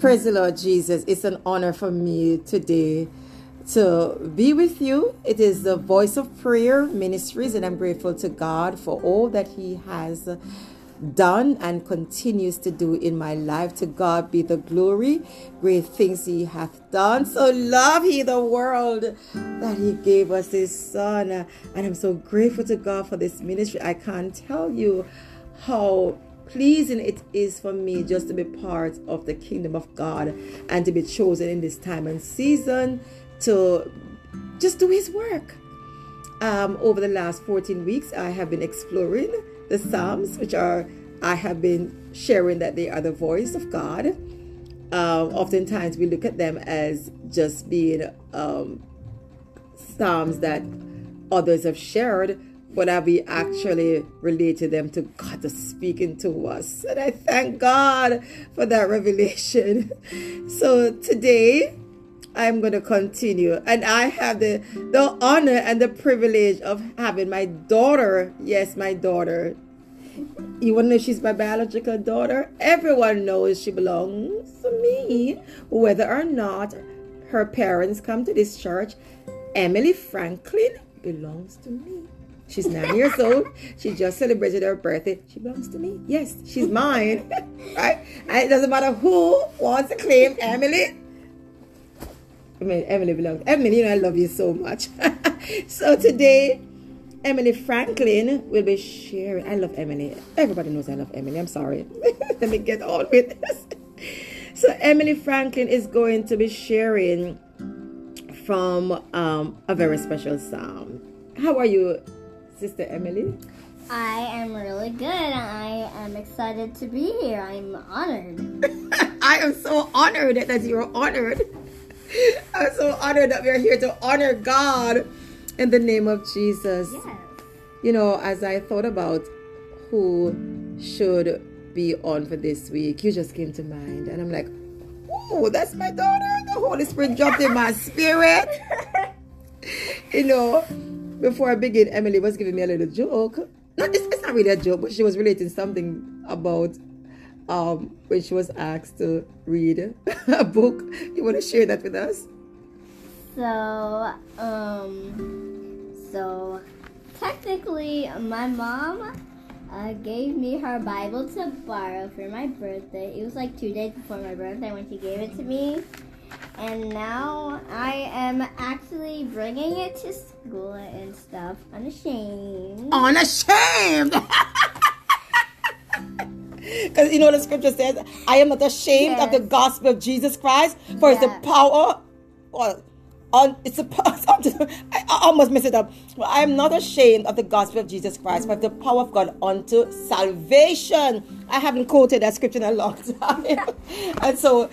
Praise the Lord Jesus. It's an honor for me today to be with you. It is the Voice of Prayer Ministries, and I'm grateful to God for all that He has done and continues to do in my life. To God be the glory. Great things He hath done. So love He the world that He gave us His Son. And I'm so grateful to God for this ministry. I can't tell you how pleasing it is for me just to be part of the kingdom of God and to be chosen in this time and season to just do His work. Um, over the last 14 weeks, I have been exploring the Psalms, which are, I have been sharing that they are the voice of God. Um, oftentimes, we look at them as just being um, Psalms that others have shared have we actually related them to God to speaking to us? And I thank God for that revelation. So today I'm going to continue, and I have the the honor and the privilege of having my daughter. Yes, my daughter. You want to know she's my biological daughter? Everyone knows she belongs to me, whether or not her parents come to this church. Emily Franklin belongs to me. She's nine years old. She just celebrated her birthday. She belongs to me. Yes, she's mine. right? And it doesn't matter who wants to claim Emily. I mean, Emily belongs. Emily, you know, I love you so much. so today, Emily Franklin will be sharing. I love Emily. Everybody knows I love Emily. I'm sorry. Let me get on with this. So Emily Franklin is going to be sharing from um, a very special psalm. How are you, Sister Emily? I am really good. I am excited to be here. I'm honored. I am so honored that you're honored. I'm so honored that we're here to honor God in the name of Jesus. Yes. You know, as I thought about who should be on for this week, you just came to mind. And I'm like, oh, that's my daughter. The Holy Spirit dropped in my spirit. you know, before I begin, Emily was giving me a little joke. Not, it's, it's not really a joke, but she was relating something about um, when she was asked to read a book. You want to share that with us? So, um, so technically, my mom uh, gave me her Bible to borrow for my birthday. It was like two days before my birthday when she gave it to me. And now I am actually bringing it to school and stuff, unashamed. Unashamed. Because you know the scripture says, I am not ashamed of the gospel of Jesus Christ, for it's the power. Well, on it's a I I almost messed it up. I am not ashamed of the gospel of Jesus Christ, but the power of God unto salvation. I haven't quoted that scripture in a long time. and so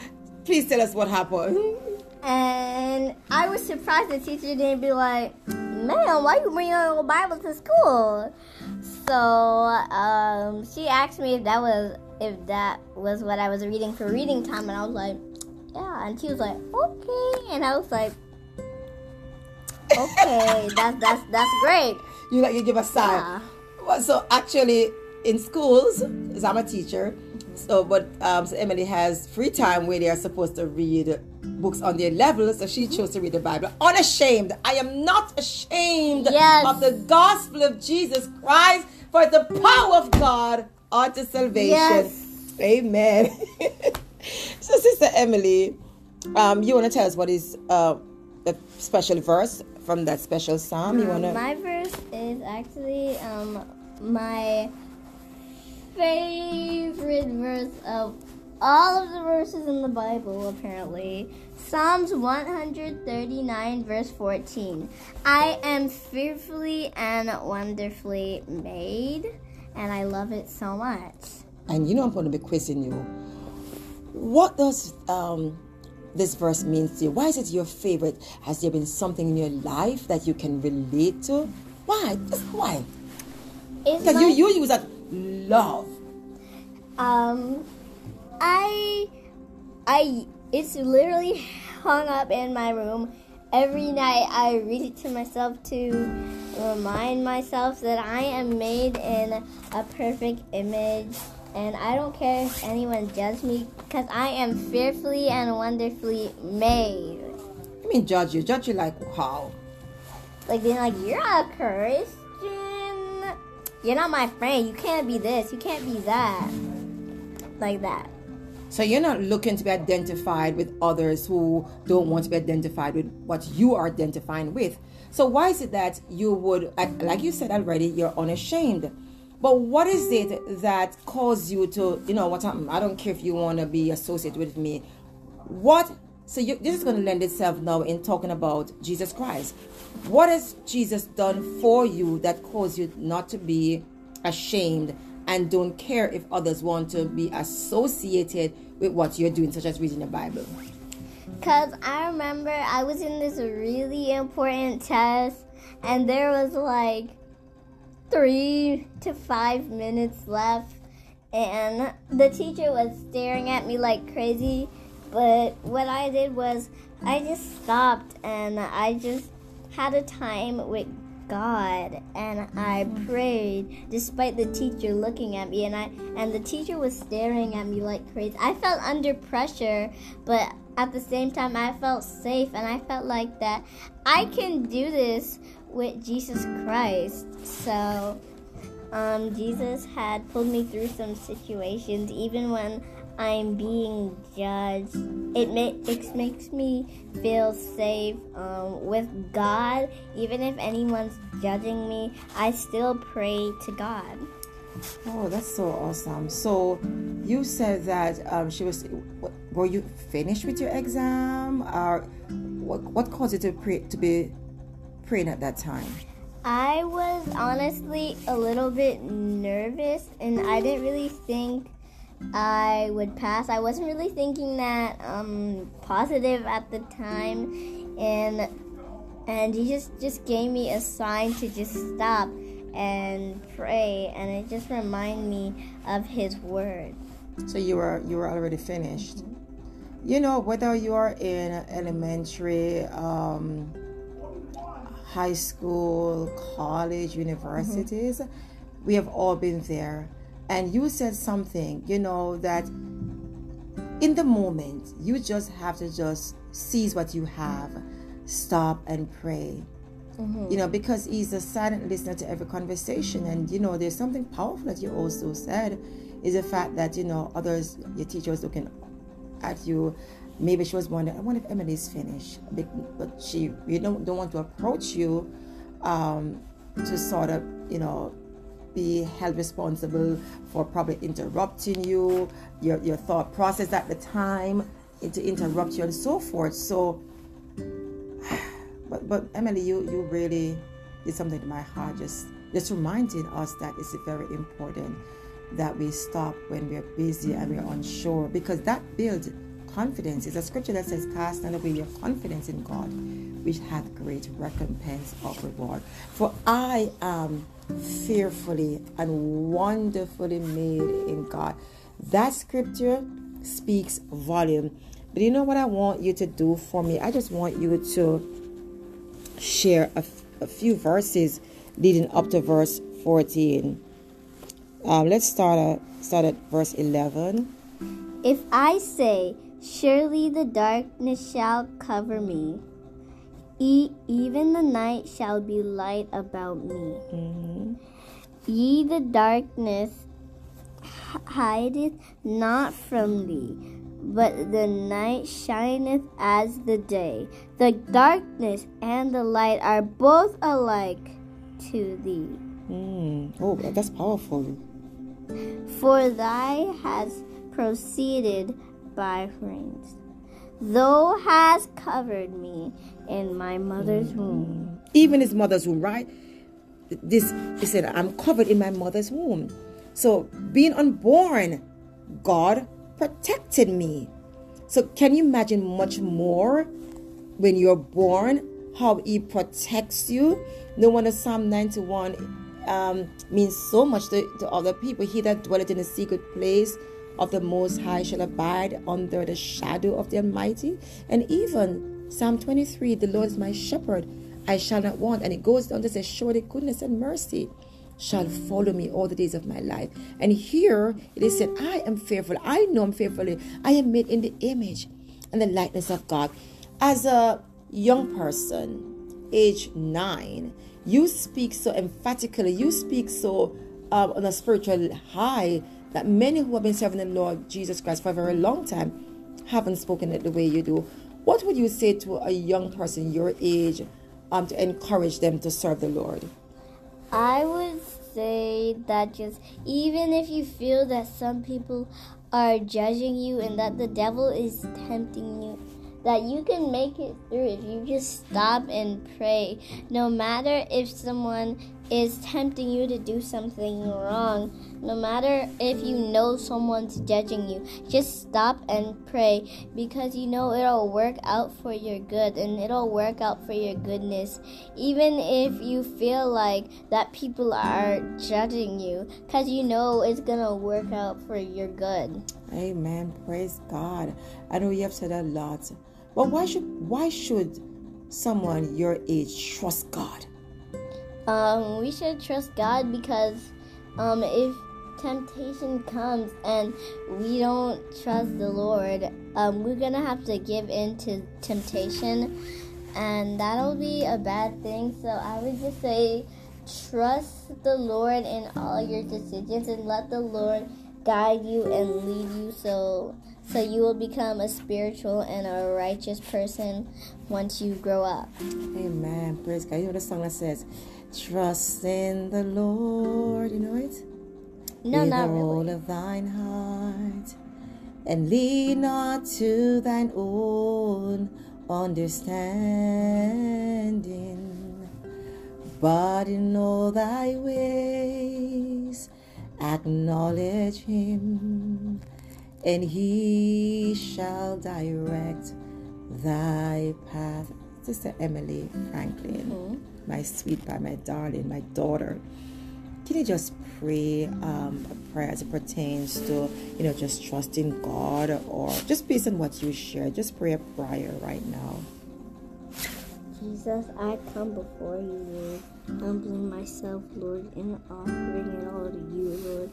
please tell us what happened. And I was surprised the teacher didn't be like, "Man, why you bringing your Bible to school?" So um, she asked me if that was if that was what I was reading for reading time, and I was like, "Yeah." And she was like, "Okay," and I was like, "Okay, that's that's that's great." You like you give a sigh. Yeah. Well, so actually, in schools, as I'm a teacher, so but um, so Emily has free time where they are supposed to read books on their level. So she chose to read the Bible. Unashamed. I am not ashamed Yes. of the gospel of Jesus Christ, for the power of God unto salvation. Yes. Amen. so, Sister Emily, um, you want to tell us what is uh, the special verse from that special psalm? You want to? My verse is actually um my favorite verse of all of the verses in the Bible, apparently. Psalms 139, verse 14. I am fearfully and wonderfully made, and I love it so much. And you know I'm going to be quizzing you. What does um, this verse mean to you? Why is it your favorite? Has there been something in your life that you can relate to? Why? Why? It's Because my- you, you use that love. Um, I, I, it's literally hung up in my room. Every night I read it to myself to remind myself that I am made in a perfect image and I don't care if anyone judges me because I am fearfully and wonderfully made. I mean, judge you. Judge you like how? Like being like, you're a Christian. You're not my friend. You can't be this. You can't be that. Like that. So you're not looking to be identified with others who don't want to be identified with what you are identifying with. So why is it that you would, like you said already, you're unashamed? But what is it that caused you to, you know, what I'm, I don't care if you want to be associated with me. What? So you, this is going to lend itself now in talking about Jesus Christ. What has Jesus done for you that caused you not to be ashamed and don't care if others want to be associated with what you're doing, such as reading the Bible? Because I remember I was in this really important test, and there was like three to five minutes left, and the teacher was staring at me like crazy. But what I did was I just stopped and I just had a time with God and I prayed despite the teacher looking at me and I and the teacher was staring at me like crazy. I felt under pressure, but at the same time I felt safe and I felt like that I can do this with Jesus Christ. So um, Jesus had pulled me through some situations even when I'm being judged. It, ma- it makes me feel safe um, with God. Even if anyone's judging me, I still pray to God. Oh, that's so awesome. So you said that um, she was. Were you finished with your exam, or what? What caused you to pray to be praying at that time? I was honestly a little bit nervous, and I didn't really think I would pass. I wasn't really thinking that um, positive at the time, and and he just just gave me a sign to just stop and pray, and it just reminded me of His word. So you were you were already finished. You know whether you are in elementary, um, high school, college, universities, mm-hmm. we have all been there and you said something, you know, that in the moment, you just have to just seize what you have, stop and pray. Mm-hmm. You know, because he's a silent listener to every conversation. And, you know, there's something powerful that you also said is the fact that, you know, others, your teacher was looking at you. Maybe she was wondering, I wonder if Emily's finished. But she, you don't, don't want to approach you um, to sort of, you know, be held responsible for probably interrupting you, your, your thought process at the time, to interrupt you and so forth. So, but but Emily, you you really did something to my heart, just just reminding us that it's very important that we stop when we're busy and we're unsure because that builds confidence. It's a scripture that says, Cast not away your confidence in God, which hath great recompense of reward. For I am fearfully and wonderfully made in God. That scripture speaks volume. But you know what I want you to do for me? I just want you to share a, a few verses leading up to verse 14. Um, let's start at, start at verse 11. If I say, Surely the darkness shall cover me, E- even the night shall be light about me. Mm-hmm. Ye the darkness hideth not from thee, but the night shineth as the day. The darkness and the light are both alike to thee. Mm. Oh, that's powerful. For thy has proceeded by reins. Thou hast covered me in my mother's womb. Even his mother's womb, right? This he said, I'm covered in my mother's womb. So being unborn, God protected me. So can you imagine much more when you're born, how he protects you? No wonder Psalm 91 um, means so much to, to other people. He that dwelleth in a secret place of the Most High shall abide under the shadow of the Almighty. And even Psalm 23, the Lord is my shepherd, I shall not want. And it goes on to say, surely goodness and mercy shall follow me all the days of my life. And here it is said, I am fearful. I know I'm fearfully. I am made in the image and the likeness of God. As a young person, age nine, you speak so emphatically, you speak so um, on a spiritual high that many who have been serving the Lord Jesus Christ for a very long time haven't spoken it the way you do. What would you say to a young person your age um, to encourage them to serve the Lord? I would say that just even if you feel that some people are judging you and that the devil is tempting you, that you can make it through if you just stop and pray. No matter if someone is tempting you to do something wrong, no matter if you know someone's judging you, just stop and pray because you know it'll work out for your good and it'll work out for your goodness. Even if you feel like that people are judging you, because you know it's gonna work out for your good. Amen. Praise God. I know you have said a lot. But why should why should someone your age trust God? Um, we should trust God because um, if temptation comes and we don't trust the Lord, um, we're gonna have to give in to temptation, and that'll be a bad thing. So I would just say, trust the Lord in all your decisions and let the Lord guide you and lead you so so you will become a spiritual and a righteous person once you grow up. Amen. Praise God. You know the song that says, Trust in the Lord, you know it? No, With not all really. of thine heart, and lean not to thine own understanding, but in all thy ways acknowledge him, and he shall direct thy path. Sister Emily Franklin, Mhm. My sweet my darling, my daughter. Can you just pray um, a prayer as it pertains to, you know, just trusting God or just based on what you share? Just pray a prayer right now. Jesus, I come before you, Lord, humbling myself, Lord, and offering it all to you, Lord.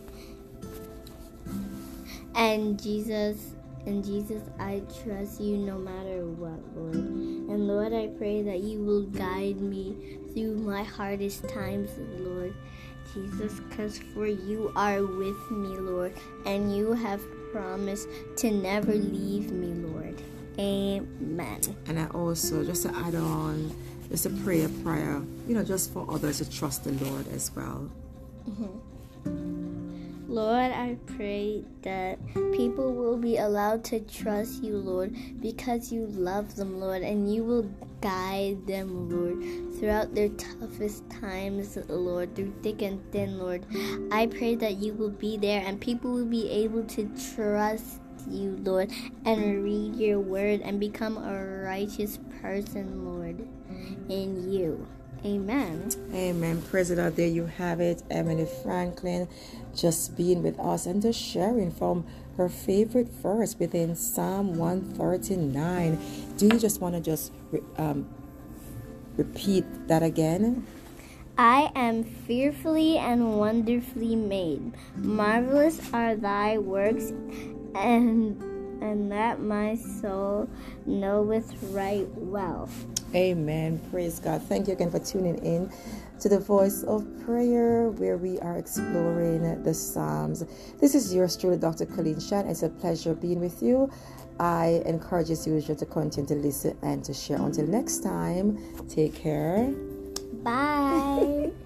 And Jesus, and Jesus, I trust you no matter what, Lord. And Lord, I pray that you will guide me through my hardest times, Lord. Jesus, because for you are with me, Lord, and you have promised to never leave me, Lord. Amen. And I also, just to add on, just a prayer, prayer, you know, just for others to trust the Lord as well. Mm-hmm. Lord, I pray that people will be allowed to trust you, Lord, because you love them, Lord, and you will guide them, Lord, throughout their toughest times, Lord, through thick and thin, Lord. I pray that you will be there and people will be able to trust you, Lord, and read your word and become a righteous person, Lord, in you. Amen. Amen. Lord. There you have it. Emily Franklin just being with us and just sharing from her favorite verse within Psalm 139. Do you just want to just um, repeat that again? I am fearfully and wonderfully made. Marvelous are thy works, and and that my soul knoweth right well. Amen. Praise God. Thank you again for tuning in to the Voice of Prayer, where we are exploring the Psalms. This is yours truly, Dr. Colleen Shan. It's a pleasure being with you. I encourage you as usual to continue to listen and to share. Until next time, take care. Bye.